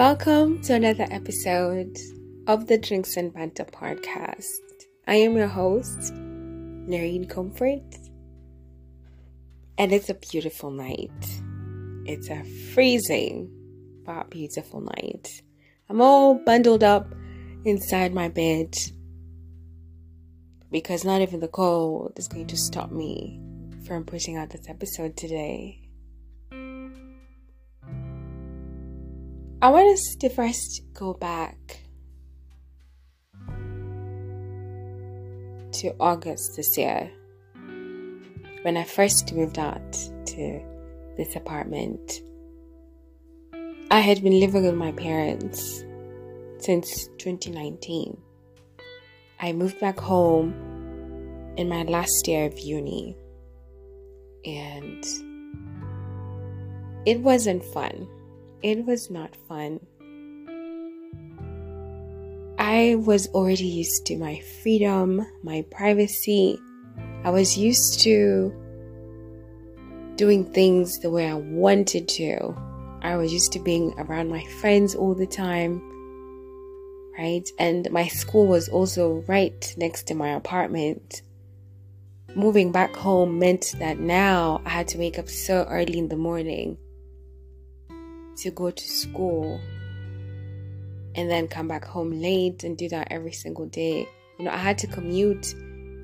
Welcome to another episode of the Drinks and Banter podcast. I am your host, Lawreen Comfort, and it's a beautiful night. It's a freezing but beautiful night. I'm all bundled up inside my bed because not even the cold is going to stop me from putting out this episode today. I want us to first go back to August this year when I first moved out to this apartment. I had been living with my parents since 2019. I moved back home in my last year of uni and it wasn't fun it was not fun. I was already used to my freedom, my privacy. I was used to doing things the way I wanted to. I was used to being around my friends all the time, right? And my school was also right next to my apartment. Moving back home meant that now I had to wake up so early in the morning to go to school and then come back home late and do that every single day. You know, I had to commute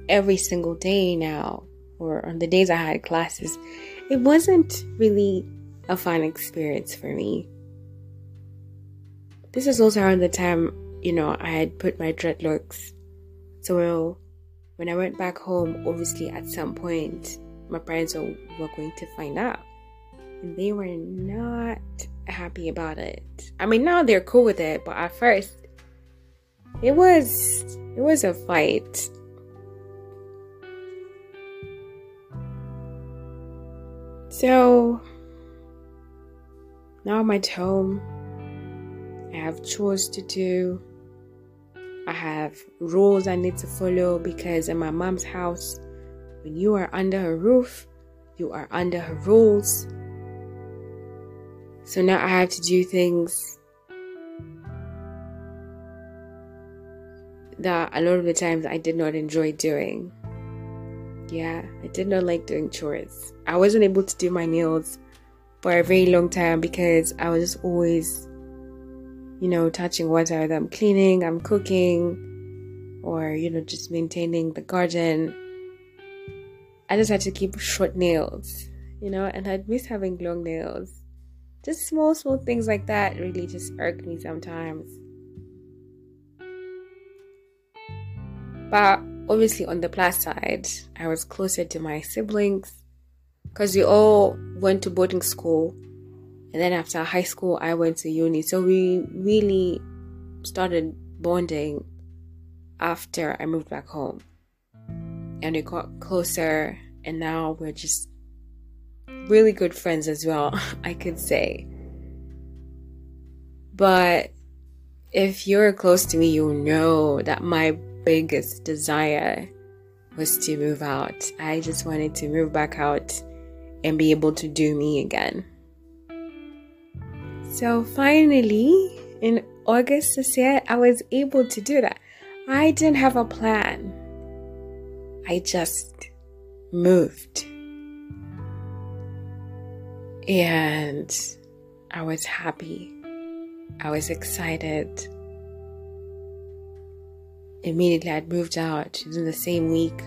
every single day now, or on the days I had classes. It wasn't really a fun experience for me. This is also around the time, you know, I had put my dreadlocks. So when I went back home, obviously at some point, my parents were, were going to find out. And they were not happy about it. I mean, now they're cool with it, but at first, it was it was a fight. So now I'm at home. I have chores to do. I have rules I need to follow because in my mom's house, when you are under her roof, you are under her rules. So now I have to do things that a lot of the times I did not enjoy doing. Yeah, I did not like doing chores. I wasn't able to do my nails for a very long time because I was just always, you know, touching water. I'm cleaning, I'm cooking, or, you know, just maintaining the garden. I just had to keep short nails, you know, and I'd miss having long nails just small, small things like that really just irk me sometimes. But obviously, on the plus side, I was closer to my siblings because we all went to boarding school. And then after high school, I went to uni. So we really started bonding after I moved back home. And we got closer, and now we're just really good friends as well, I could say. But if you're close to me, you'll know that my biggest desire was to move out. I just wanted to move back out and be able to do me again. So finally, in August this year, I was able to do that. I didn't have a plan, I just moved. And I was happy. I was excited. Immediately, I'd moved out in the same week.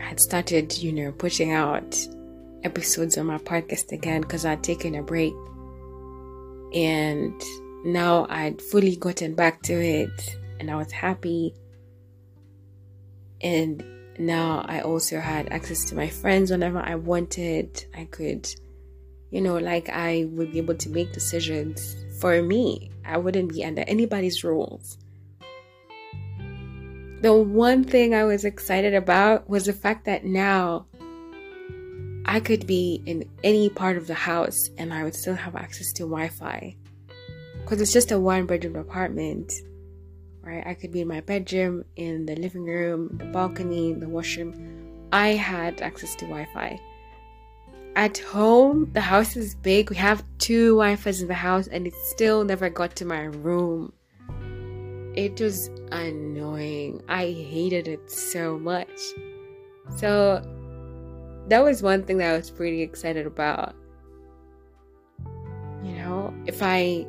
I had started, you know, pushing out episodes on my podcast again because I'd taken a break. And now I'd fully gotten back to it and I was happy. And now I also had access to my friends whenever I wanted. I could you know, like I would be able to make decisions for me. I wouldn't be under anybody's rules. The one thing I was excited about was the fact that now I could be in any part of the house and I would still have access to Wi Fi. Because it's just a one bedroom apartment, right? I could be in my bedroom, in the living room, the balcony, the washroom. I had access to Wi Fi. At home, the house is big. We have two Wi-Fi's in the house, and it still never got to my room. It was annoying. I hated it so much. So that was one thing that I was pretty excited about. You know, if I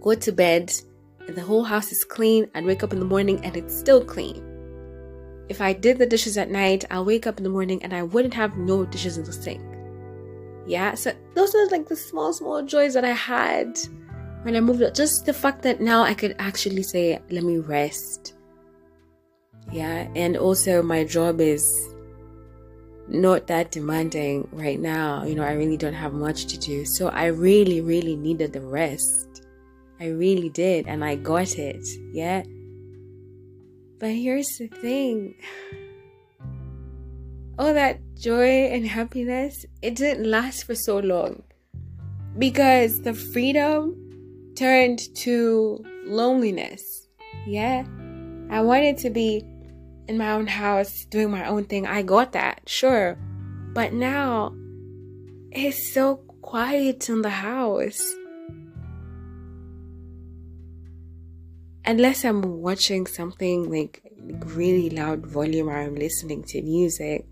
go to bed and the whole house is clean, I'd wake up in the morning and it's still clean. If I did the dishes at night, I'll wake up in the morning and I wouldn't have no dishes in the sink. Yeah, so those are like the small, small joys that I had when I moved. Just the fact that now I could actually say, let me rest. Yeah, and also my job is not that demanding right now. You know, I really don't have much to do. So I really, really needed the rest. I really did, and I got it. Yeah. But here's the thing all that joy and happiness, it didn't last for so long because the freedom turned to loneliness. Yeah. I wanted to be in my own house doing my own thing. I got that, sure. But now it's so quiet in the house. Unless I'm watching something like really loud volume or I'm listening to music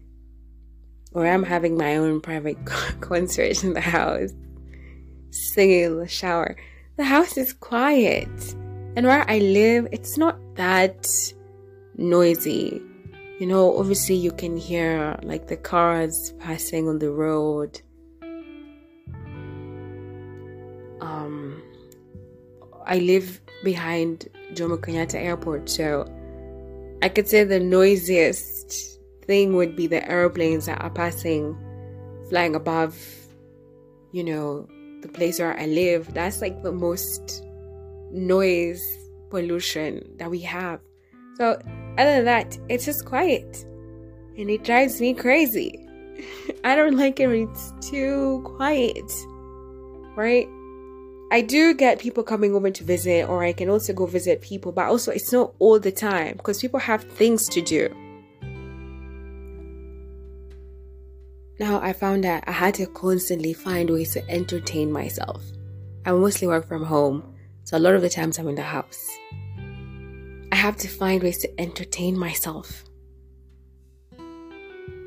or I'm having my own private concert in the house, singing in the shower. The house is quiet. And where I live, it's not that noisy. You know, obviously you can hear like the cars passing on the road. Um I live behind Jomo Kenyatta Airport, so I could say the noisiest thing would be the airplanes that are passing, flying above, you know, the place where I live. That's like the most noise pollution that we have. So, other than that, it's just quiet. And it drives me crazy. I don't like it when it's too quiet. Right? I do get people coming over to visit, or I can also go visit people, but also it's not all the time because people have things to do. Now I found that I had to constantly find ways to entertain myself. I mostly work from home, so a lot of the times I'm in the house. I have to find ways to entertain myself.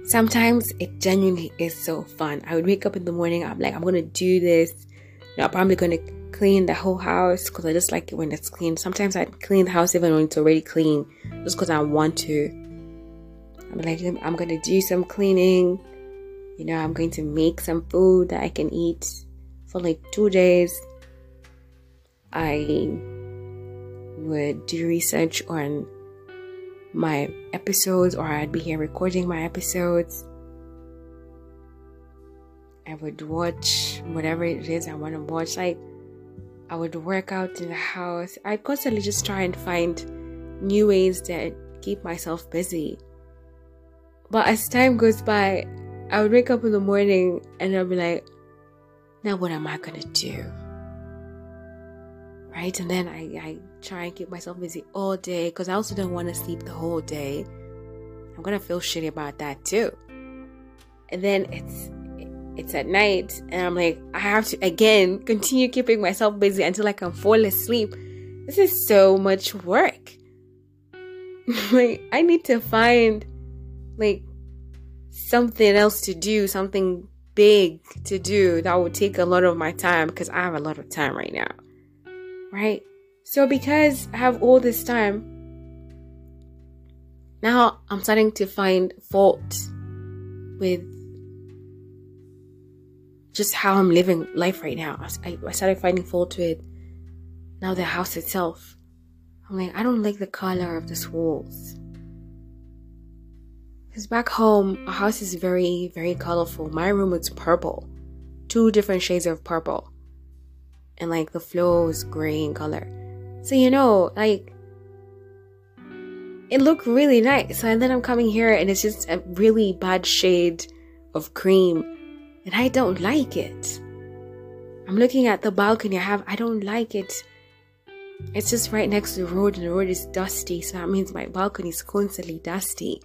Sometimes it genuinely is so fun. I would wake up in the morning, I'm like, I'm gonna do this. You know, I'm probably gonna clean the whole house because I just like it when it's clean. Sometimes I clean the house even when it's already clean, just because I want to. I'm like, I'm gonna do some cleaning. You know, I'm going to make some food that I can eat for like two days. I would do research on my episodes, or I'd be here recording my episodes. I would watch whatever it is I want to watch. Like, I would work out in the house. I constantly just try and find new ways to keep myself busy. But as time goes by, I would wake up in the morning and I'd be like, now what am I gonna do? Right? And then I, I try and keep myself busy all day because I also don't want to sleep the whole day. I'm gonna feel shitty about that too. And then it's it's at night and I'm like, I have to again continue keeping myself busy until I can fall asleep. This is so much work. like I need to find like something else to do, something big to do that would take a lot of my time because I have a lot of time right now. Right? So because I have all this time, now I'm starting to find fault with just how I'm living life right now. I, I started finding fault with now the house itself. I'm like, I don't like the color of these walls. Because back home, our house is very, very colorful. My room is purple. Two different shades of purple. And like the floor is gray in color. So, you know, like, it looked really nice. And then I'm coming here and it's just a really bad shade of cream and I don't like it. I'm looking at the balcony I have, I don't like it. It's just right next to the road, and the road is dusty, so that means my balcony is constantly dusty.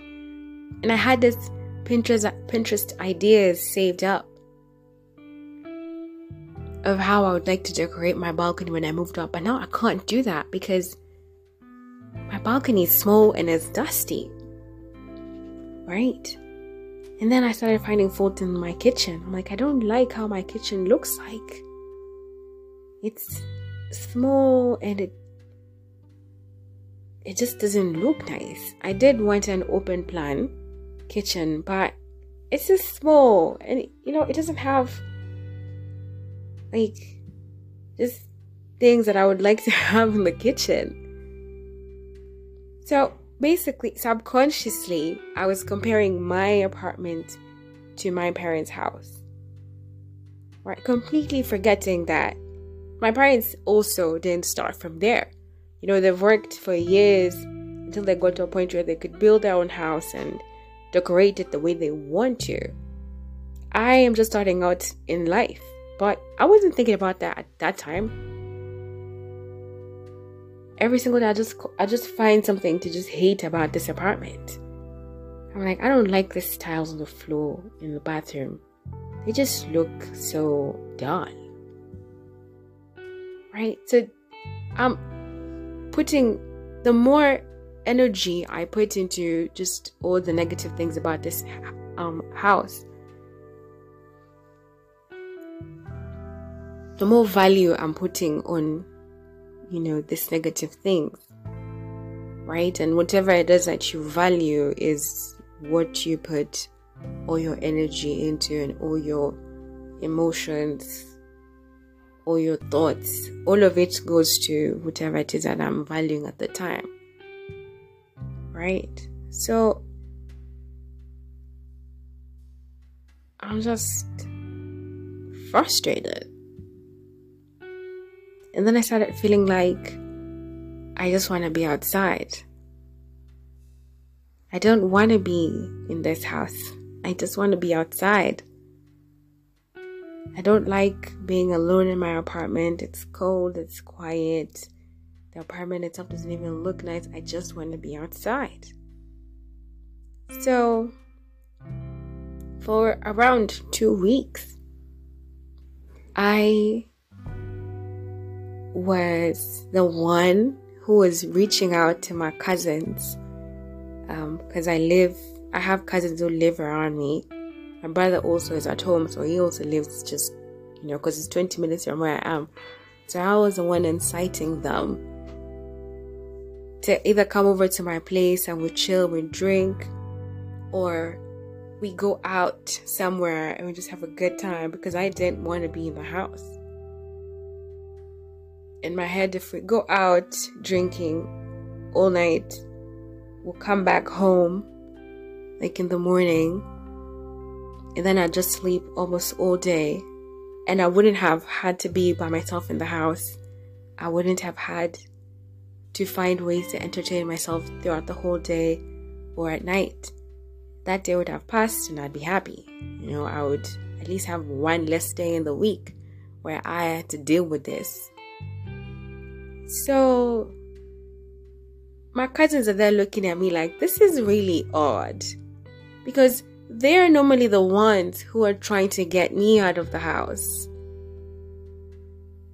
And I had this Pinterest Pinterest ideas saved up of how I would like to decorate my balcony when I moved up, but now I can't do that because my balcony is small and it's dusty. Right? And then I started finding fault in my kitchen. I'm like, I don't like how my kitchen looks like. It's small and it it just doesn't look nice. I did want an open plan kitchen, but it's just small and you know, it doesn't have like just things that I would like to have in the kitchen. So basically, subconsciously, I was comparing my apartment to my parents' house. Right? Completely forgetting that my parents also didn't start from there. You know, they've worked for years until they got to a point where they could build their own house and decorate it the way they want to. I am just starting out in life, but I wasn't thinking about that at that time every single day I just I just find something to just hate about this apartment. I'm like, I don't like the tiles on the floor in the bathroom. They just look so dull. Right? So I'm putting the more energy I put into just all the negative things about this um, house, the more value I'm putting on you know, these negative things, right? And whatever it is that you value is what you put all your energy into and all your emotions, all your thoughts, all of it goes to whatever it is that I'm valuing at the time, right? So, I'm just frustrated and then I started feeling like I just want to be outside. I don't want to be in this house. I just want to be outside. I don't like being alone in my apartment. It's cold, it's quiet. The apartment itself doesn't even look nice. I just want to be outside. So, for around two weeks, I was the one who was reaching out to my cousins because um, I live, I have cousins who live around me. My brother also is at home, so he also lives just, you know, because it's 20 minutes from where I am. So I was the one inciting them to either come over to my place and we chill, we drink, or we go out somewhere and we just have a good time because I didn't want to be in the house in my head if we go out drinking all night, we'll come back home like in the morning, and then I'd just sleep almost all day. And I wouldn't have had to be by myself in the house. I wouldn't have had to find ways to entertain myself throughout the whole day or at night. That day would have passed and I'd be happy. You know, I would at least have one less day in the week where I had to deal with this. So my cousins are there looking at me like, this is really odd. Because they're normally the ones who are trying to get me out of the house.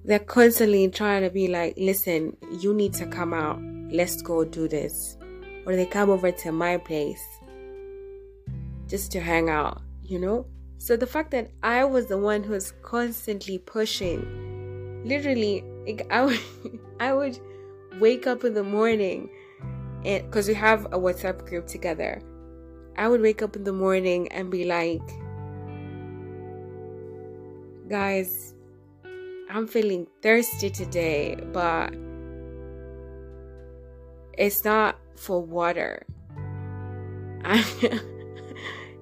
They're constantly trying to be like, listen, you need to come out. Let's go do this. Or they come over to my place just to hang out, you know? So the fact that I was the one who was constantly pushing, literally, I would, I would wake up in the morning and because we have a WhatsApp group together. I would wake up in the morning and be like, guys, I'm feeling thirsty today, but it's not for water.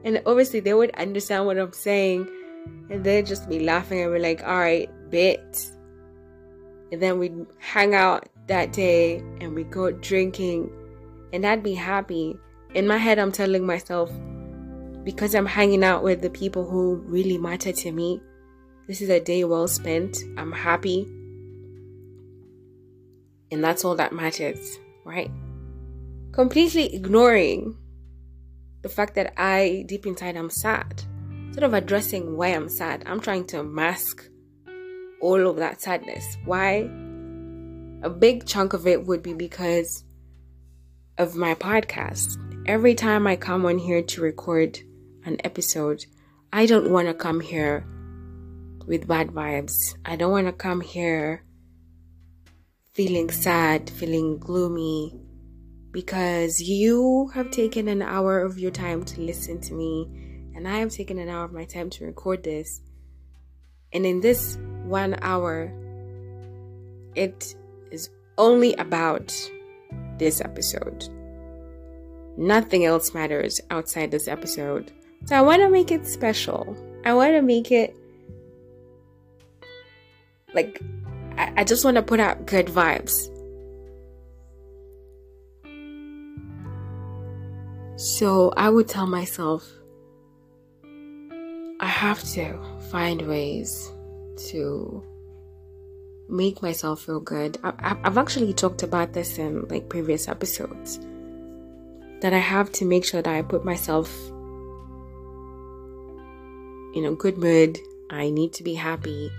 and obviously, they would understand what I'm saying, and they'd just be laughing and be like, all right, bit and then we'd hang out that day and we'd go drinking and I'd be happy. In my head, I'm telling myself, because I'm hanging out with the people who really matter to me, this is a day well spent. I'm happy. And that's all that matters, right? Completely ignoring the fact that I, deep inside, I'm sad. Instead of addressing why I'm sad, I'm trying to mask all of that sadness. Why? A big chunk of it would be because of my podcast. Every time I come on here to record an episode, I don't want to come here with bad vibes. I don't want to come here feeling sad, feeling gloomy, because you have taken an hour of your time to listen to me, and I have taken an hour of my time to record this. And in this one hour, it is only about this episode. Nothing else matters outside this episode. So I want to make it special. I want to make it like, I, I just want to put out good vibes. So I would tell myself, I have to find ways to make myself feel good. I, I've actually talked about this in like previous episodes that I have to make sure that I put myself in a good mood. I need to be happy.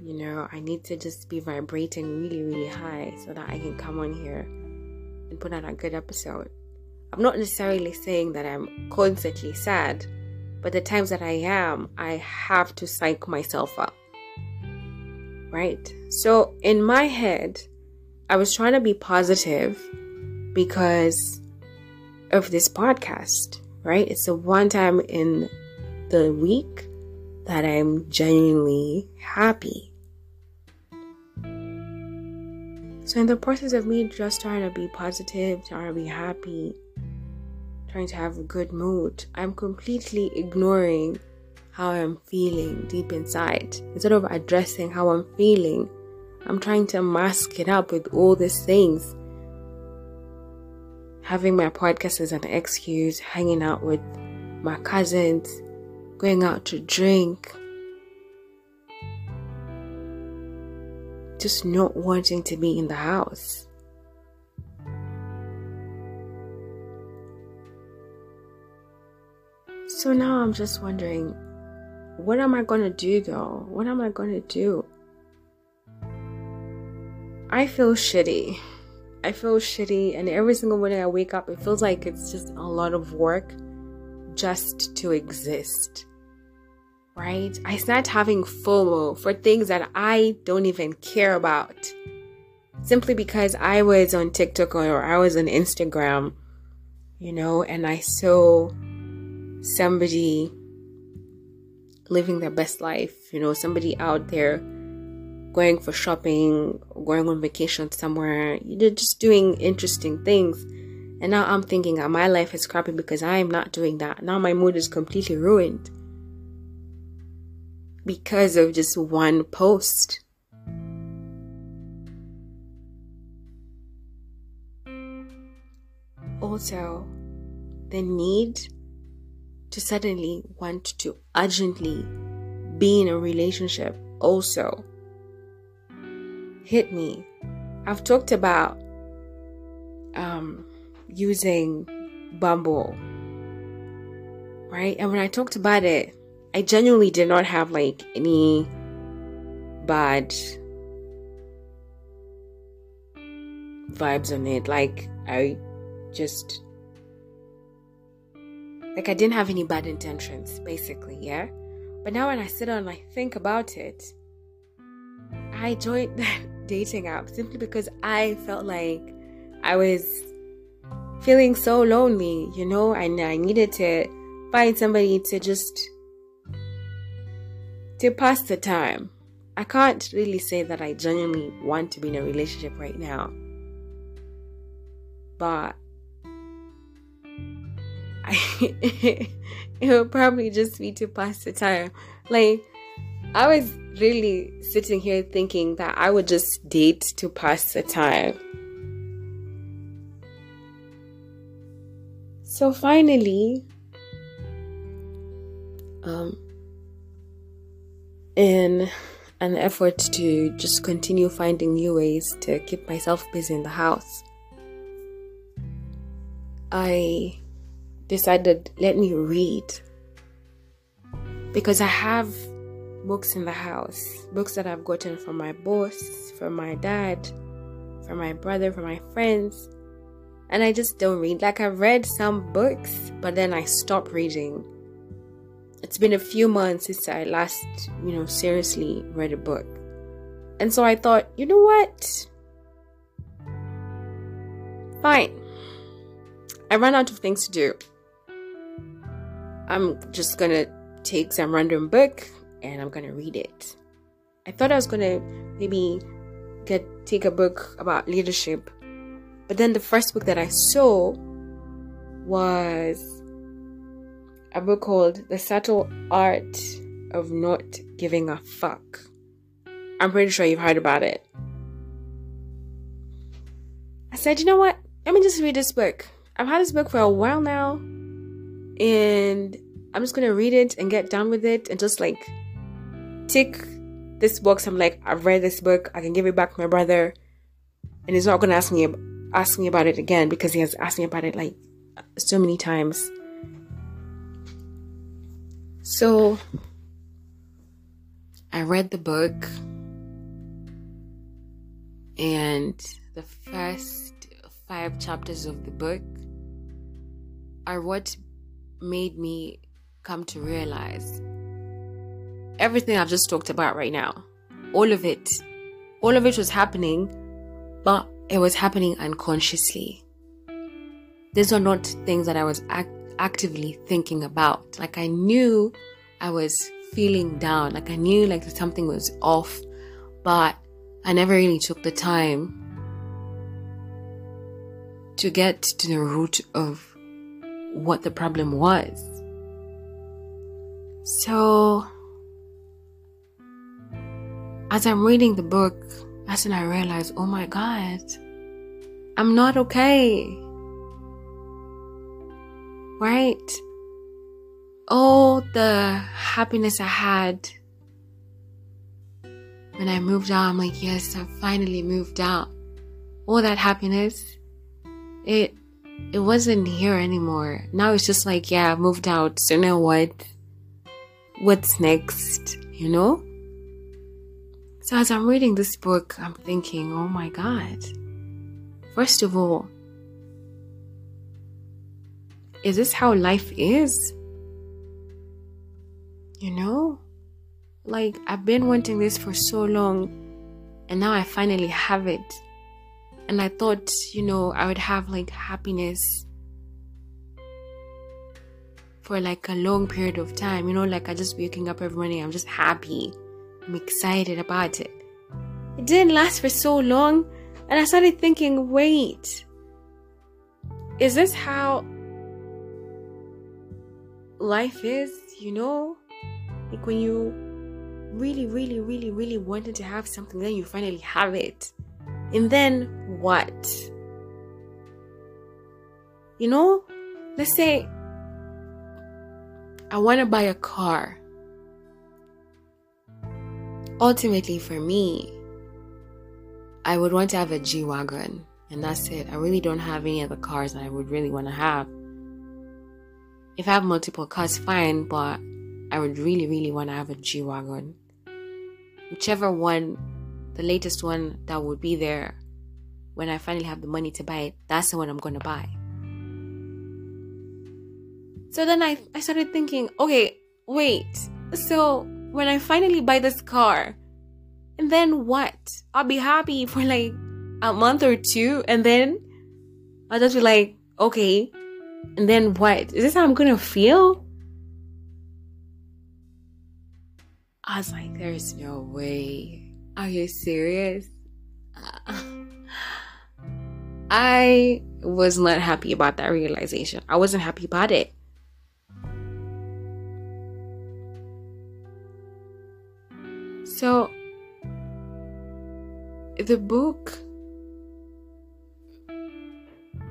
You know, I need to just be vibrating really, really high so that I can come on here and put out a good episode. I'm not necessarily saying that I'm constantly sad, but the times that I am, I have to psych myself up. Right? So in my head, I was trying to be positive because of this podcast, right? It's the one time in the week that I'm genuinely happy. So, in the process of me just trying to be positive, trying to be happy, trying to have a good mood, I'm completely ignoring how I'm feeling deep inside. Instead of addressing how I'm feeling, I'm trying to mask it up with all these things. Having my podcast as an excuse, hanging out with my cousins, going out to drink, just not wanting to be in the house. So now I'm just wondering, what am I going to do though? What am I going to do? I feel shitty. I feel shitty, and every single morning I wake up, it feels like it's just a lot of work just to exist right? I start having FOMO for things that I don't even care about. Simply because I was on TikTok or I was on Instagram, you know, and I saw somebody living their best life, you know, somebody out there going for shopping, going on vacation somewhere, you know, just doing interesting things. And now I'm thinking that my life is crappy because I am not doing that. Now my mood is completely ruined because of just one post. Also, the need to suddenly want to urgently be in a relationship also hit me. I've talked about um, using Bumble, right? And when I talked about it, I genuinely did not have like any bad vibes on it. Like, I just, like, I didn't have any bad intentions, basically, yeah? But now when I sit down and I think about it, I joined that dating app simply because I felt like I was feeling so lonely, you know, and I needed to find somebody to just to pass the time. I can't really say that I genuinely want to be in a relationship right now. But I it would probably just be to pass the time. Like I was really sitting here thinking that I would just date to pass the time. So finally, um, in an effort to just continue finding new ways to keep myself busy in the house. I decided, let me read. Because I have books in the house, books that I've gotten from my boss, from my dad, from my brother, from my friends. And I just don't read. Like I've read some books, but then I stopped reading. It's been a few months since I last, you know, seriously read a book. And so I thought, you know what? Fine. I ran out of things to do. I'm just gonna take some random book and I'm gonna read it. I thought I was gonna maybe get take a book about leadership, but then the first book that I saw was a book called The Subtle Art of Not Giving a Fuck. I'm pretty sure you've heard about it. I said, you know what? Let me just read this book. I've had this book for a while now, and I'm just gonna read it and get done with it and just like tick this box. I'm like, I've read this book. I can give it back to my brother, and he's not gonna ask me ask me about it again because he has asked me about it like so many times. So I read the book, and the first five chapters of the book are what made me come to realize everything I've just talked about right now, all of it, all of it was happening, but it was happening unconsciously. These are not things that I was act- actively thinking about. Like I knew I was feeling down, like I knew like something was off, but I never really took the time to get to the root of what the problem was. So, as I'm reading the book, that's when I realize, oh my God, I'm not okay. Right? All the happiness I had when I moved out, I'm like, yes, I finally moved out. All that happiness, it it wasn't here anymore. Now it's just like, yeah, I moved out. So now what? What's next? You know? So as I'm reading this book, I'm thinking, oh my God. First of all, is this how life is? You know? Like, I've been wanting this for so long, and now I finally have it and I thought, you know, I would have like happiness for like a long period of time. You know, like I just waking up every morning, I'm just happy. I'm excited about it. It didn't last for so long, and I started thinking, wait, is this how life is? You know, like when you really, really, really, really wanted to have something, then you finally have it. And then what? You know, let's say I want to buy a car. Ultimately, for me, I would want to have a G Wagon, and that's it. I really don't have any other cars that I would really want to have. If I have multiple cars, fine, but I would really, really want to have a G Wagon. Whichever one the latest one that would be there when I finally have the money to buy it, that's the one I'm going to buy. So then I, I started thinking, okay, wait. So when I finally buy this car, and then what? I'll be happy for like a month or two, and then I'll just be like, okay, and then what? Is this how I'm gonna feel? I was like, there's no way. Are you serious? I was not happy about that realization. I wasn't happy about it. So, the book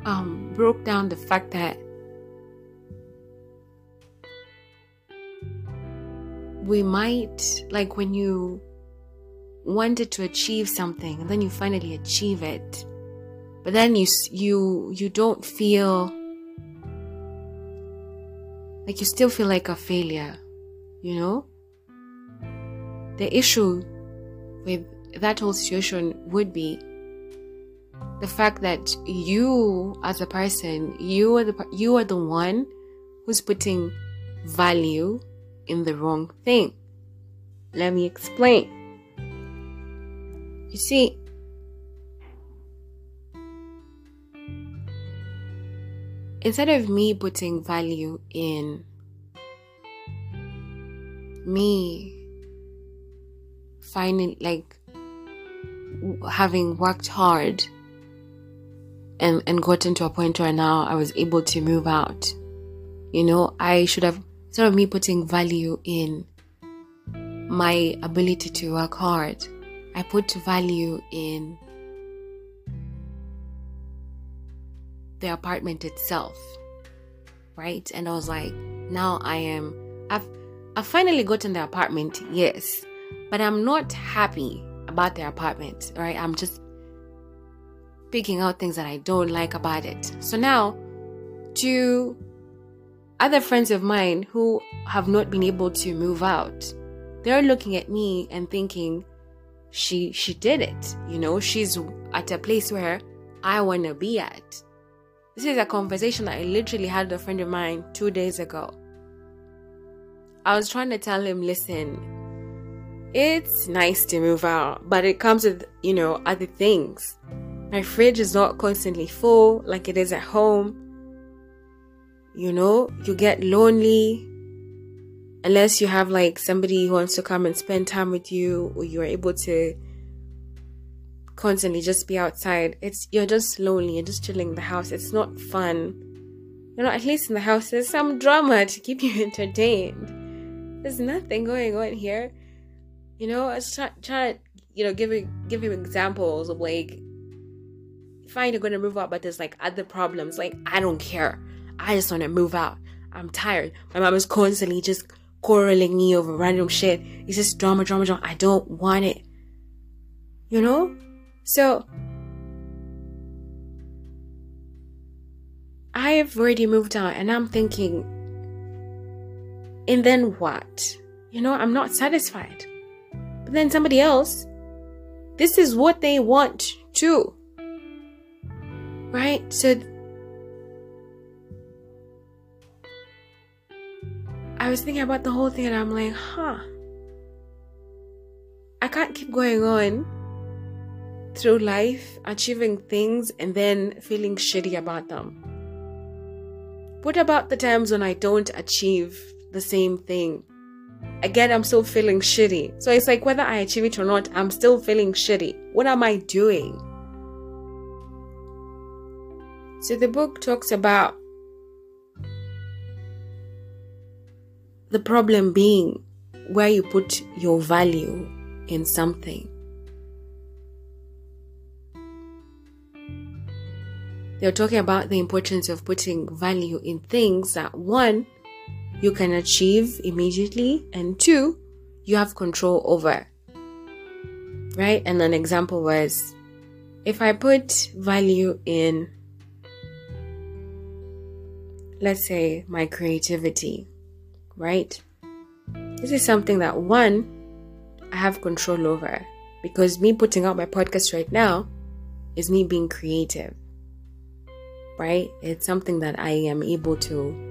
um, broke down the fact that we might, like, when you wanted to achieve something and then you finally achieve it but then you you you don't feel like you still feel like a failure, you know? The issue with that whole situation would be the fact that you as a person you are the you are the one who's putting value in the wrong thing. Let me explain. You see instead of me putting value in me finding like having worked hard and and gotten to a point where now I was able to move out. You know, I should have instead of me putting value in my ability to work hard, I put value in the apartment itself. Right? And I was like, now I am I've I've finally gotten the apartment, yes. But I'm not happy about the apartment, right? I'm just picking out things that I don't like about it. So now, to other friends of mine who have not been able to move out, they're looking at me and thinking, she she did it. You know, she's at a place where I want to be at. This is a conversation that I literally had with a friend of mine two days ago. I was trying to tell him, listen, it's nice to move out, but it comes with, you know, other things. My fridge is not constantly full like it is at home. You know, you get lonely unless you have like somebody who wants to come and spend time with you or you're able to constantly just be outside. It's you're just lonely, you're just chilling in the house. It's not fun. You know, at least in the house there's some drama to keep you entertained. There's nothing going on here. You know, I was trying try to, you know, give give him examples of like fine, you're gonna move out, but there's like other problems. Like, I don't care. I just wanna move out. I'm tired. My mom is constantly just quarreling me over random shit. It's just drama, drama, drama. I don't want it. You know? So, I've already moved out and I'm thinking, and then what? You know, I'm not satisfied. Then somebody else, this is what they want too. Right? So I was thinking about the whole thing and I'm like, huh. I can't keep going on through life, achieving things, and then feeling shitty about them. What about the times when I don't achieve the same thing? Again, I'm still feeling shitty. So it's like whether I achieve it or not, I'm still feeling shitty. What am I doing? So the book talks about the problem being where you put your value in something. They're talking about the importance of putting value in things that one, you can achieve immediately, and two, you have control over. Right? And an example was if I put value in let's say, my creativity, right? This is something that one, I have control over because me putting out my podcast right now is me being creative, right? It's something that I am able to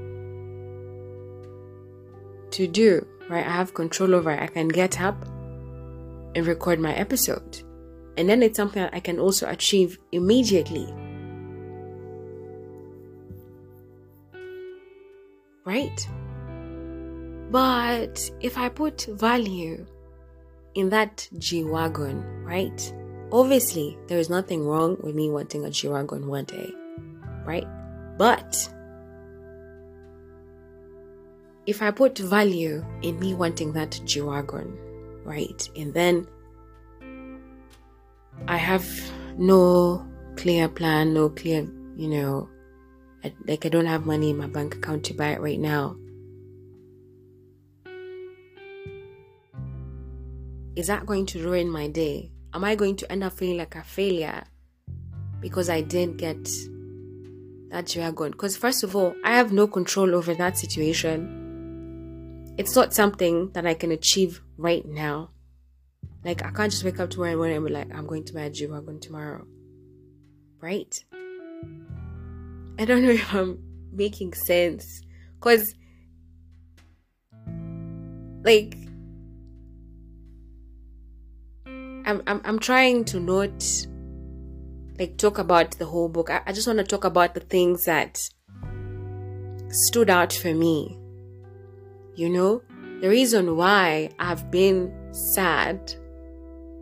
to do, right? I have control over. I can get up and record my episode. And then it's something I can also achieve immediately right? But if I put value in that G Wagon, right? Obviously, there is nothing wrong with me wanting a G Wagon one day, right? But if I put value in me wanting that G right? And then I have no clear plan, no clear, you know, I, like I don't have money in my bank account to buy it right now. Is that going to ruin my day? Am I going to end up feeling like a failure because I didn't get that G-Wagon. Because, first of all, I have no control over that situation. It's not something that I can achieve right now. Like, I can't just wake up tomorrow morning and be like, I'm going to my dream. I'm going tomorrow. Right? I don't know if I'm making sense. Because, like, I'm, I'm, I'm trying to not like talk about the whole book. I, I just want to talk about the things that stood out for me. You know, the reason why I've been sad,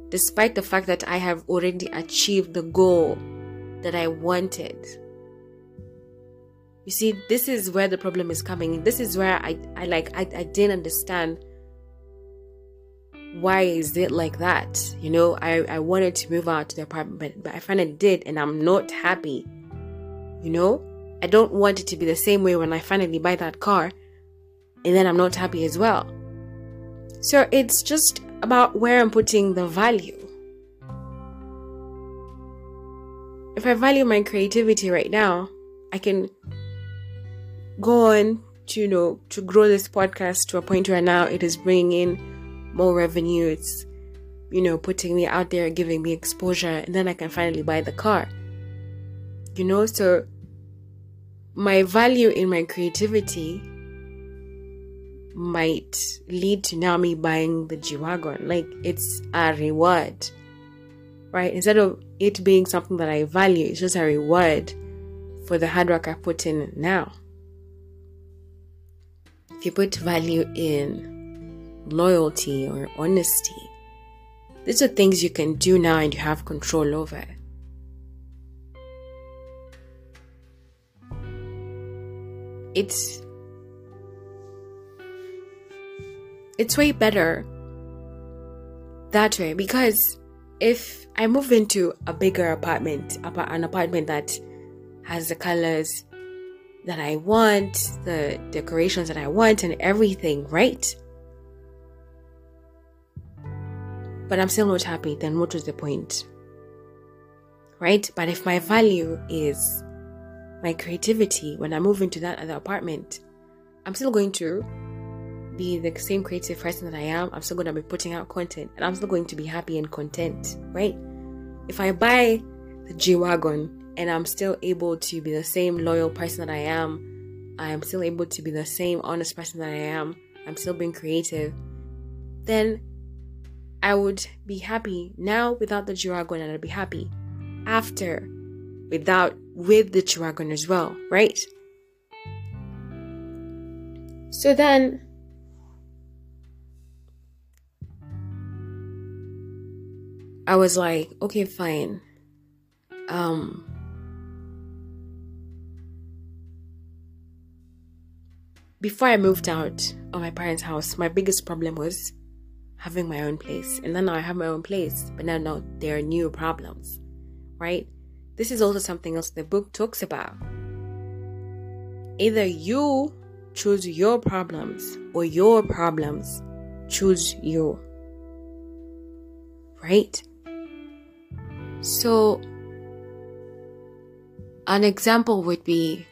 despite the fact that I have already achieved the goal that I wanted. You see, this is where the problem is coming. This is where I, I like I, I didn't understand why is it like that? You know, I, I wanted to move out to the apartment, but, but I finally did, and I'm not happy. You know, I don't want it to be the same way when I finally buy that car, and then I'm not happy as well. So it's just about where I'm putting the value. If I value my creativity right now, I can go on to you know to grow this podcast to a point where now it is bringing in more revenue. It's, you know, putting me out there, giving me exposure, and then I can finally buy the car. You know, so my value in my creativity might lead to now me buying the G Wagon. Like it's a reward, right? Instead of it being something that I value, it's just a reward for the hard work I put in now. If you put value in loyalty or honesty. These are things you can do now and you have control over. It's it's way better that way because if I move into a bigger apartment, an apartment that has the colors that I want, the decorations that I want, and everything, right? but I'm still not happy, then what was the point? Right? But if my value is my creativity, when I move into that other apartment, I'm still going to be the same creative person that I am. I'm still going to be putting out content and I'm still going to be happy and content, right? If I buy the G Wagon and I'm still able to be the same loyal person that I am, I am still able to be the same honest person that I am, I'm still being creative, then I would be happy now without the G-Wagon and I'd be happy after without with the G-Wagon as well, right? So then I was like, okay, fine. Um before I moved out of my parents' house, my biggest problem was having my own place. And then now I have my own place, but now, now there are new problems, right? This is also something else the book talks about. Either you choose your problems or your problems choose you. Right? So, an example would be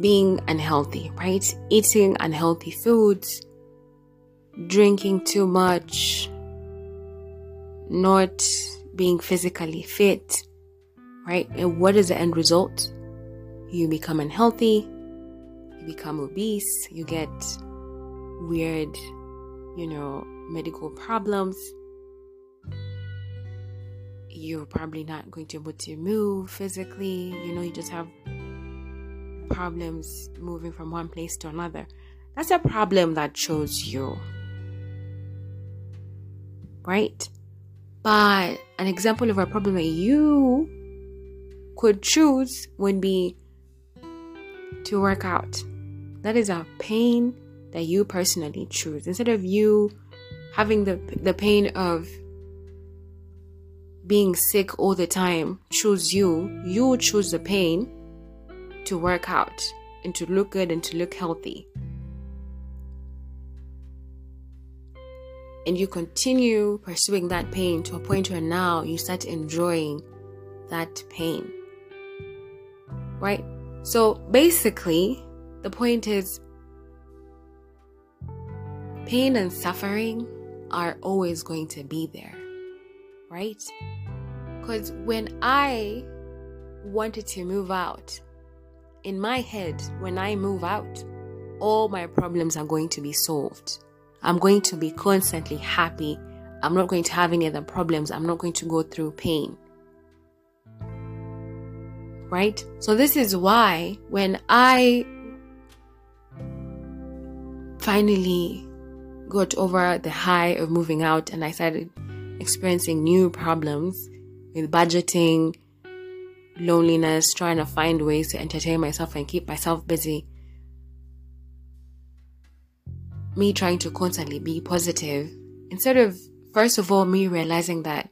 being unhealthy, right? Eating unhealthy foods, drinking too much, not being physically fit, right? And what is the end result? You become unhealthy, you become obese, you get weird, you know, medical problems. You're probably not going to be able to move physically, you know, you just have problems moving from one place to another. That's a problem that chose you. Right? But an example of a problem that you could choose would be to work out. That is a pain that you personally choose. Instead of you having the, the pain of being sick all the time, choose you. You choose the pain to work out and to look good and to look healthy. and you continue pursuing that pain to a point where now you start enjoying that pain. Right? So basically, the point is pain and suffering are always going to be there. Right? Because when I wanted to move out, in my head, when I move out, all my problems are going to be solved. I'm going to be constantly happy. I'm not going to have any other problems. I'm not going to go through pain. Right? So, this is why when I finally got over the high of moving out and I started experiencing new problems with budgeting, loneliness, trying to find ways to entertain myself and keep myself busy me trying to constantly be positive, instead of, first of all, me realizing that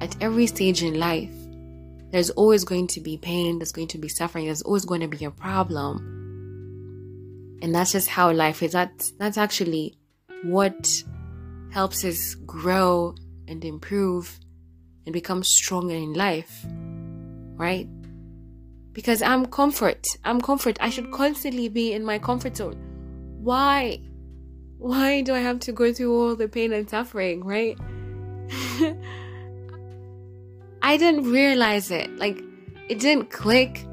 at every stage in life, there's always going to be pain, there's going to be suffering, there's always going to be a problem. And that's just how life is. That's that's actually what helps us grow and improve and become stronger in life. Right? Because I'm comfort. I'm comfort. I should constantly be in my comfort zone. Why? why do I have to go through all the pain and suffering, right? I didn't realize it. Like, it didn't click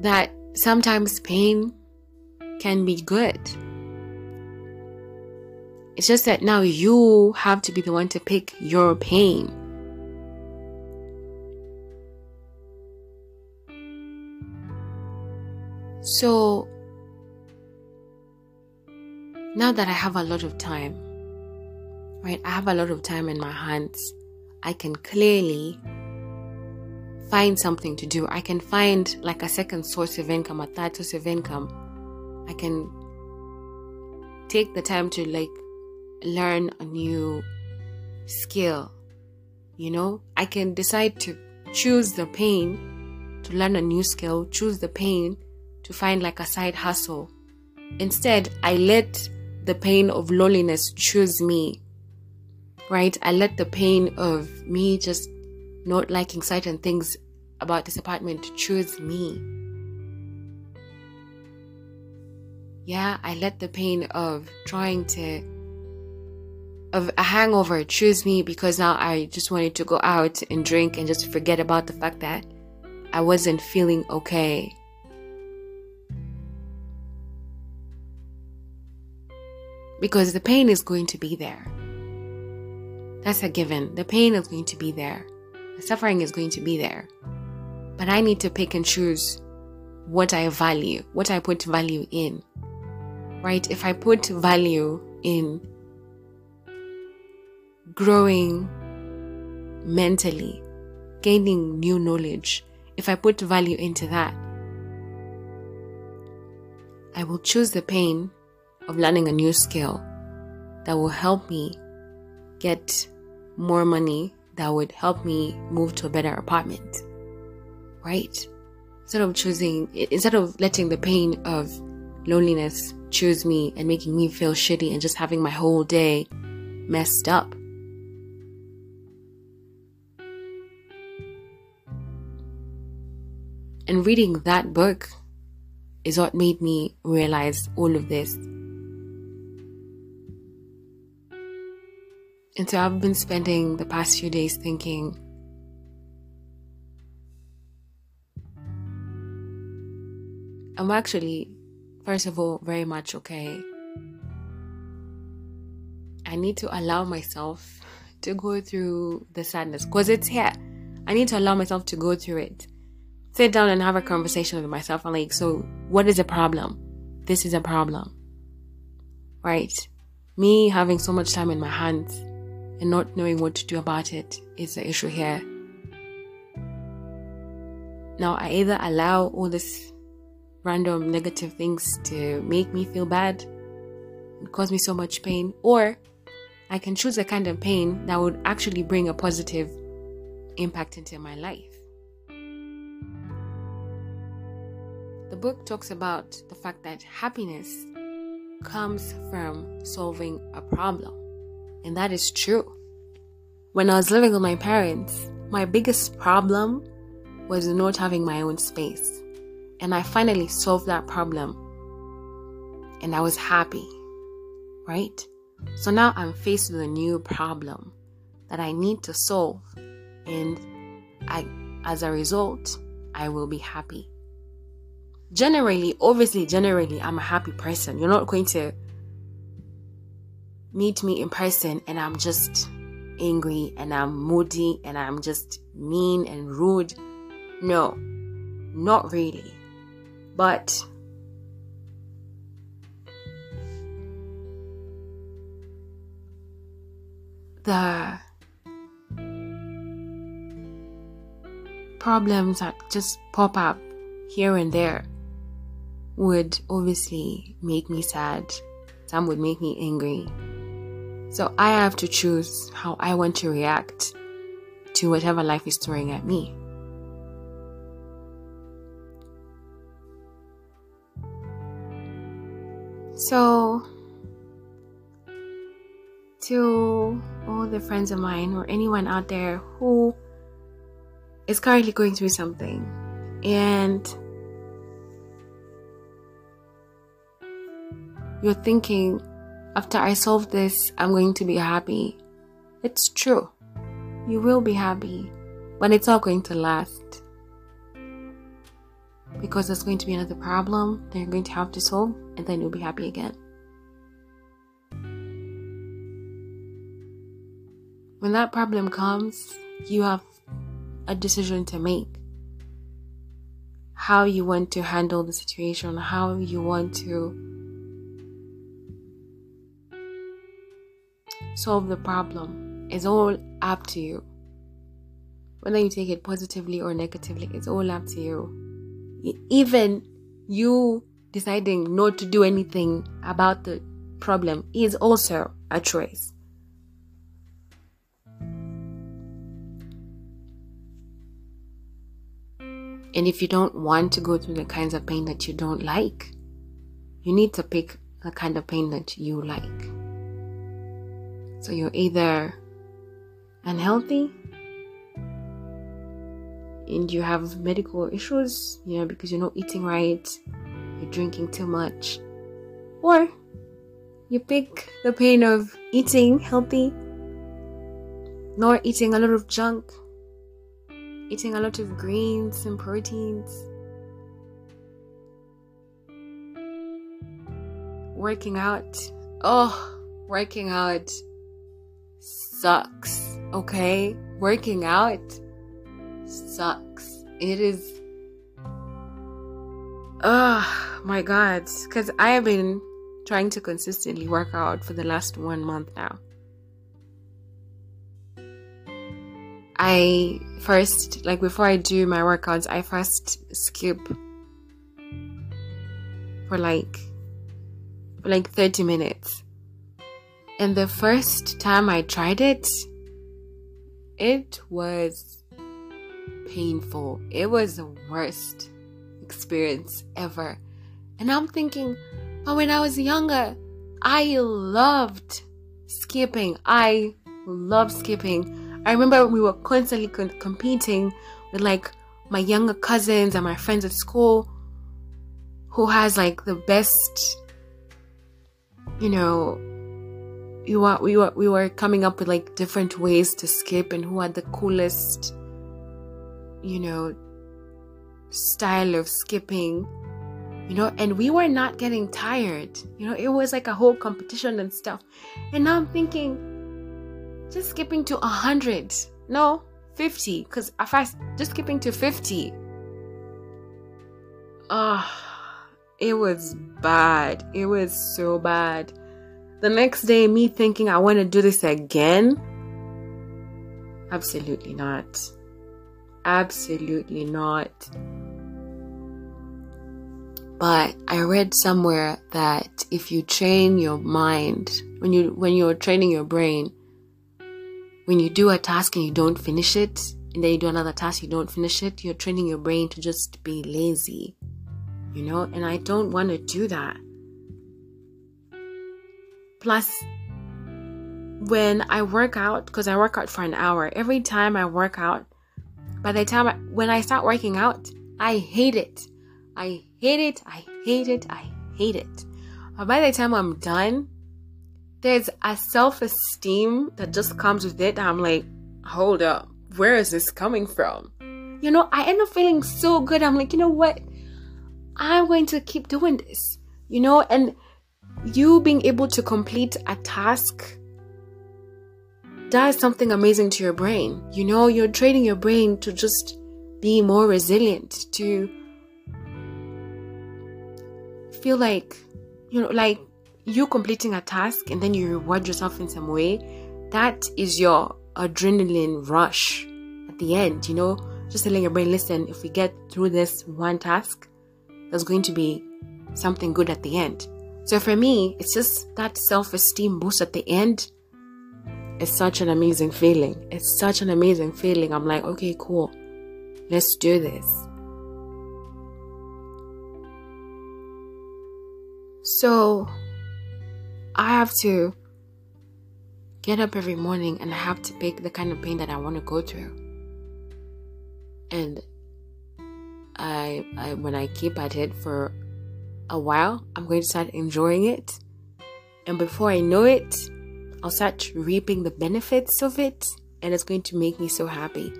that sometimes pain can be good. It's just that now you have to be the one to pick your pain. So, now that I have a lot of time, right? I have a lot of time in my hands. I can clearly find something to do. I can find like a second source of income, a third source of income. I can take the time to like learn a new skill. You know, I can decide to choose the pain to learn a new skill, choose the pain to find like a side hustle. Instead, I let the pain of loneliness choose me. Right? I let the pain of me just not liking certain things about this apartment choose me. Yeah, I let the pain of trying to of a hangover choose me because now I just wanted to go out and drink and just forget about the fact that I wasn't feeling okay. because the pain is going to be there. That's a given. The pain is going to be there. The suffering is going to be there. But I need to pick and choose what I value, what I put value in. Right? If I put value in growing mentally, gaining new knowledge, if I put value into that, I will choose the pain of learning a new skill that will help me get more money that would help me move to a better apartment. Right? Instead of choosing, instead of letting the pain of loneliness choose me and making me feel shitty and just having my whole day messed up. And reading that book is what made me realize all of this And so I've been spending the past few days thinking, I'm actually, first of all, very much okay. I need to allow myself to go through the sadness because it's here. I need to allow myself to go through it. Sit down and have a conversation with myself. I'm like, so what is the problem? This is a problem. Right? Me having so much time in my hands and not knowing what to do about it is the issue here. Now, I either allow all these random negative things to make me feel bad and cause me so much pain, or I can choose a kind of pain that would actually bring a positive impact into my life. Book talks about the fact that happiness comes from solving a problem And that is true. When I was living with my parents, my biggest problem was not having my own space. And I finally solved that problem. And I was happy, right? So now I'm faced with a new problem that I need to solve. And I, as a result, I will be happy. Generally, obviously, generally, I'm a happy person. You're not going to meet me in person and I'm just angry and I'm moody and I'm just mean and rude. No, not really. But the problems that just pop up here and there would obviously make me sad. Some would make me angry. So I have to choose how I want to react to whatever life is throwing at me. So, to all the friends of mine or anyone out there who is currently going through something and you're thinking, after I solve this, I'm going to be happy. It's true. You will be happy, but it's not going to last. Because there's going to be another problem that you're going to have to solve, and then you'll be happy again. When that problem comes, you have a decision to make. How you want to handle the situation, how you want to solve the problem. It's all up to you. Whether you take it positively or negatively, it's all up to you. Even you deciding not to do anything about the problem is also a choice. And if you don't want to go through the kinds of pain that you don't like, you need to pick the kind of pain that you like. So you're either unhealthy and you have medical issues, you know, because you're not eating right, you're drinking too much, or you pick the pain of eating healthy, nor eating a lot of junk, eating a lot of greens and proteins, working out. Oh, working out sucks, okay? Working out sucks. It is. Oh my god. Because I have been trying to consistently work out for the last one month now. I first, like before I do my workouts, I first skip for like for like 30 minutes and the first time I tried it, it was painful. It was the worst experience ever. And I'm thinking, but when I was younger, I loved skipping. I loved skipping. I remember we were constantly con- competing with like my younger cousins and my friends at school who has like the best, you know, we were we were we were coming up with like different ways to skip and who had the coolest you know style of skipping you know and we were not getting tired. You know it was like a whole competition and stuff. And now i'm thinking just skipping to 100 no 50 because if i just skipping to 50 ah oh, it was bad. It was so bad the next day, me thinking I want to do this again? Absolutely not. Absolutely not. But I read somewhere that if you train your mind, when you when you're training your brain, when you do a task and you don't finish it, and then you do another task, you don't finish it, you're training your brain to just be lazy. You know, and I don't want to do that. Plus, when I work out, because I work out for an hour, every time I work out, by the time I, when I start working out, I hate it. I hate it. I hate it. I hate it. But by the time I'm done, there's a self esteem that just comes with it. I'm like, hold up, where is this coming from? You know, I end up feeling so good. I'm like, you know what? I'm going to keep doing this. You know, and you being able to complete a task does something amazing to your brain. You know, you're training your brain to just be more resilient, to feel like, you know, like you completing a task and then you reward yourself in some way. That is your adrenaline rush at the end, you know, just telling your brain, listen, if we get through this one task, there's going to be something good at the end. So for me, it's just that self esteem boost at the end it's such an amazing feeling. It's such an amazing feeling. I'm like, okay, cool. Let's do this. So I have to get up every morning and I have to pick the kind of pain that I want to go through. And I, I when I keep at it for a while, I'm going to start enjoying it. And before I know it, I'll start reaping the benefits of it, and it's going to make me so happy.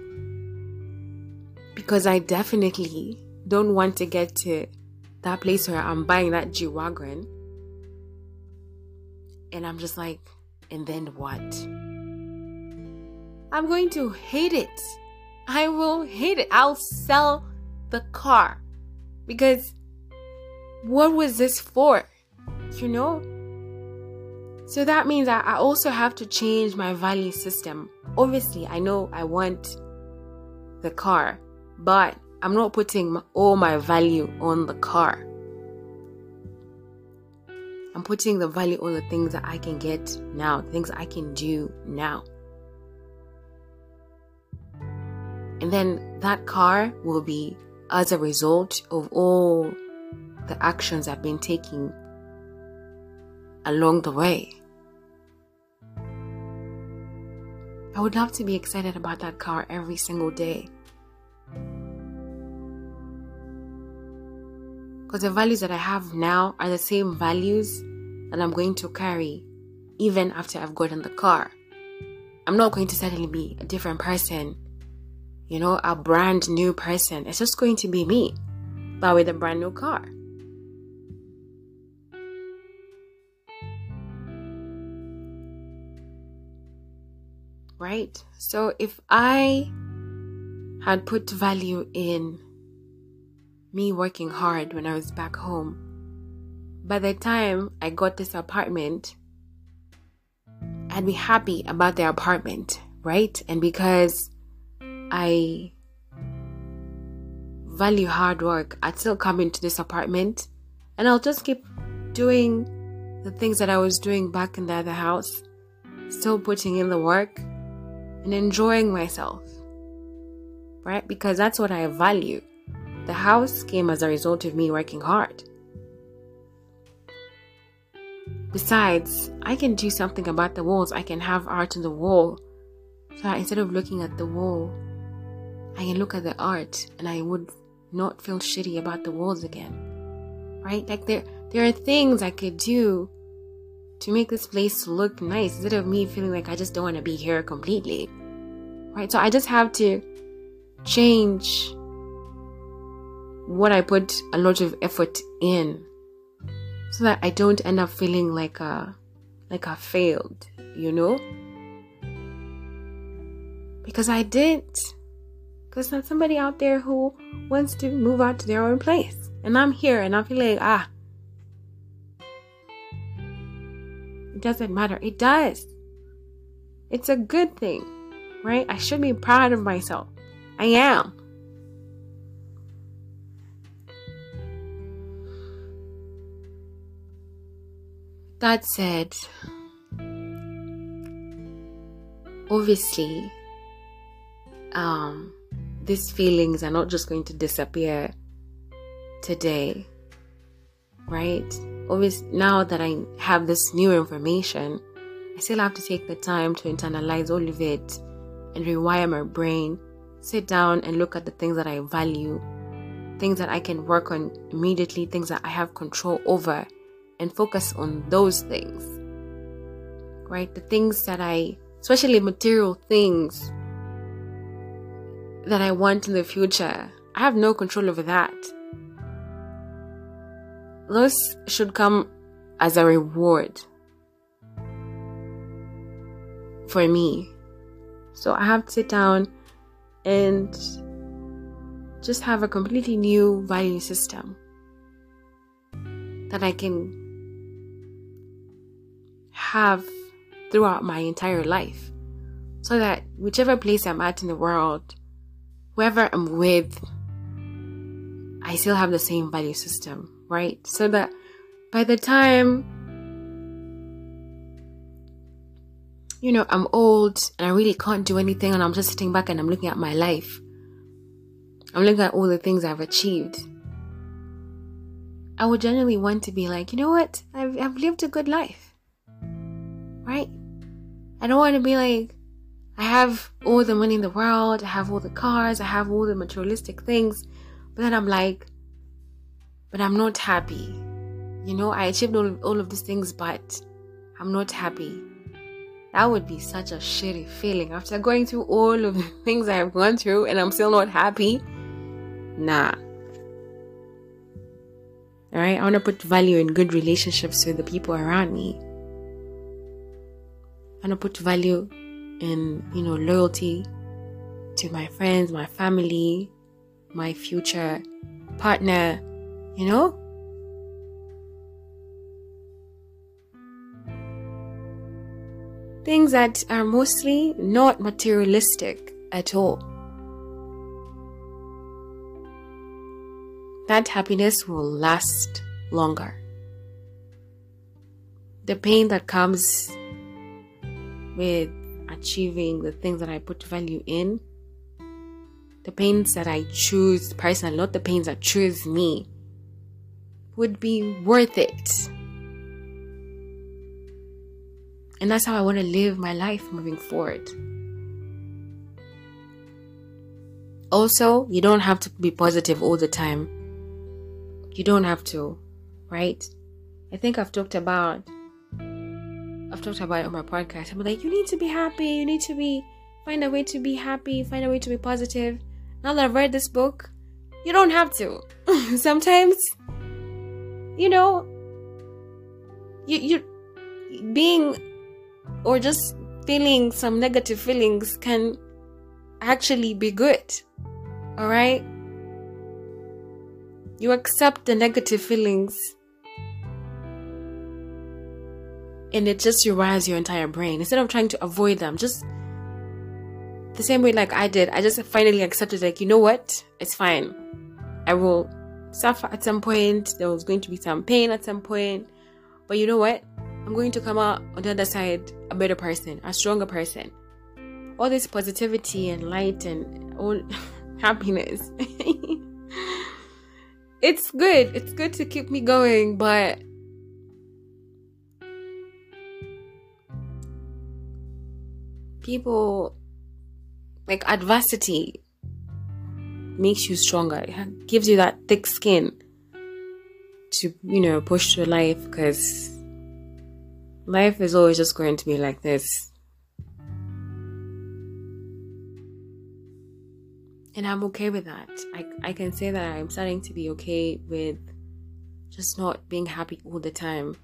Because I definitely don't want to get to that place where I'm buying that G Wagon and I'm just like, and then what? I'm going to hate it. I will hate it. I'll sell the car because what was this for? You know? So that means that I also have to change my value system. Obviously, I know I want the car, but I'm not putting all my value on the car. I'm putting the value on the things that I can get now, things I can do now. And then that car will be as a result of all the actions I've been taking along the way. I would love to be excited about that car every single day. Because the values that I have now are the same values that I'm going to carry even after I've gotten the car. I'm not going to suddenly be a different person, you know, a brand new person. It's just going to be me, but with a brand new car. Right? So if I had put value in me working hard when I was back home, by the time I got this apartment, I'd be happy about the apartment, right? And because I value hard work, I'd still come into this apartment and I'll just keep doing the things that I was doing back in the other house, still putting in the work and enjoying myself. Right? Because that's what I value. The house came as a result of me working hard. Besides, I can do something about the walls. I can have art on the wall. So instead of looking at the wall, I can look at the art and I would not feel shitty about the walls again. Right? Like there there are things I could do to make this place look nice instead of me feeling like I just don't want to be here completely. Right? So I just have to change what I put a lot of effort in so that I don't end up feeling like a like I failed, you know? Because I didn't. Because there's somebody out there who wants to move out to their own place. And I'm here and I feel like, ah, doesn't matter. It does. It's a good thing, right? I should be proud of myself. I am. That said, obviously, um, these feelings are not just going to disappear today, right? Always now that I have this new information, I still have to take the time to internalize all of it and rewire my brain, sit down and look at the things that I value, things that I can work on immediately, things that I have control over, and focus on those things. Right? The things that I, especially material things that I want in the future, I have no control over that. Those should come as a reward for me. So I have to sit down and just have a completely new value system that I can have throughout my entire life. So that whichever place I'm at in the world, whoever I'm with, I still have the same value system, right? So that by the time you know, I'm old and I really can't do anything and I'm just sitting back and I'm looking at my life. I'm looking at all the things I've achieved. I would genuinely want to be like, you know what? I've, I've lived a good life. Right? I don't want to be like, I have all the money in the world, I have all the cars, I have all the materialistic things, but then I'm like, but I'm not happy. You know, I achieved all, all of these things, but I'm not happy. That would be such a shitty feeling after going through all of the things I have gone through and I'm still not happy. Nah. Alright, I want to put value in good relationships with the people around me. I want to put value in, you know, loyalty to my friends, my family, my future partner, you know? Things that are mostly not materialistic at all. That happiness will last longer. The pain that comes with achieving the things that I put value in, the pains that I choose personally, not the pains that choose me, would be worth it. And that's how I want to live my life moving forward. Also, you don't have to be positive all the time. You don't have to, right? I think I've talked about I've talked about it on my podcast. I'm like, you need to be happy, you need to be find a way to be happy, find a way to be positive. Now that I've read this book, you don't have to. Sometimes you know you you being or just feeling some negative feelings can actually be good. All right? You accept the negative feelings and it just rewires your entire brain instead of trying to avoid them. Just the same way, like I did, I just finally accepted, like, you know what? It's fine. I will suffer at some point. There was going to be some pain at some point. But you know what? I'm going to come out on the other side a better person, a stronger person. All this positivity and light and all happiness. it's good. It's good to keep me going, but people like adversity makes you stronger. It gives you that thick skin to, you know, push through life because life is always just going to be like this. And I'm okay with that. I, I can say that I'm starting to be okay with just not being happy all the time.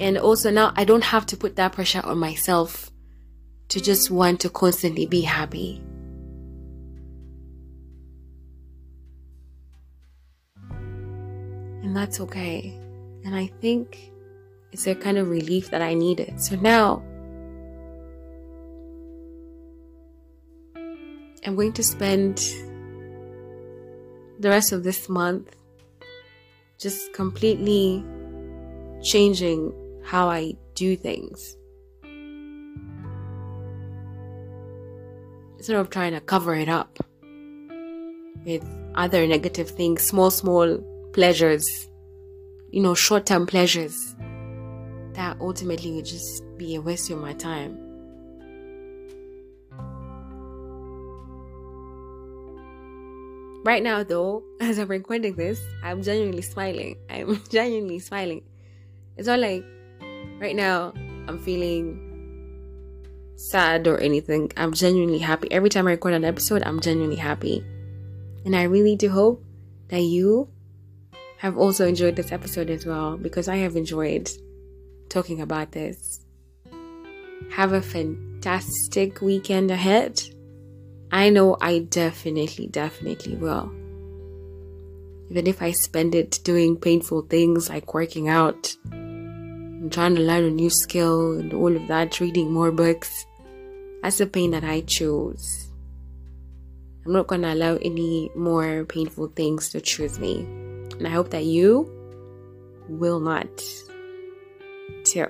And also now I don't have to put that pressure on myself to just want to constantly be happy. And that's okay. And I think it's a kind of relief that I needed. So now I'm going to spend the rest of this month just completely changing how I do things. Instead of trying to cover it up with other negative things, small, small pleasures, you know, short term pleasures. that ultimately would just be a waste of my time. Right now, though, as I'm recording this, I'm genuinely smiling. I'm genuinely smiling. It's not like right now I'm feeling sad or anything. I'm genuinely happy. Every time I record an episode, I'm genuinely happy. And I really do hope that you have also enjoyed this episode as well because I have enjoyed talking about this. Have a fantastic weekend ahead. I know I definitely, definitely will. Even if I spend it doing painful things like working out and trying to learn a new skill and all of that, reading more books, that's the pain that I choose. I'm not going to allow any more painful things to choose me. And I hope that you will not too.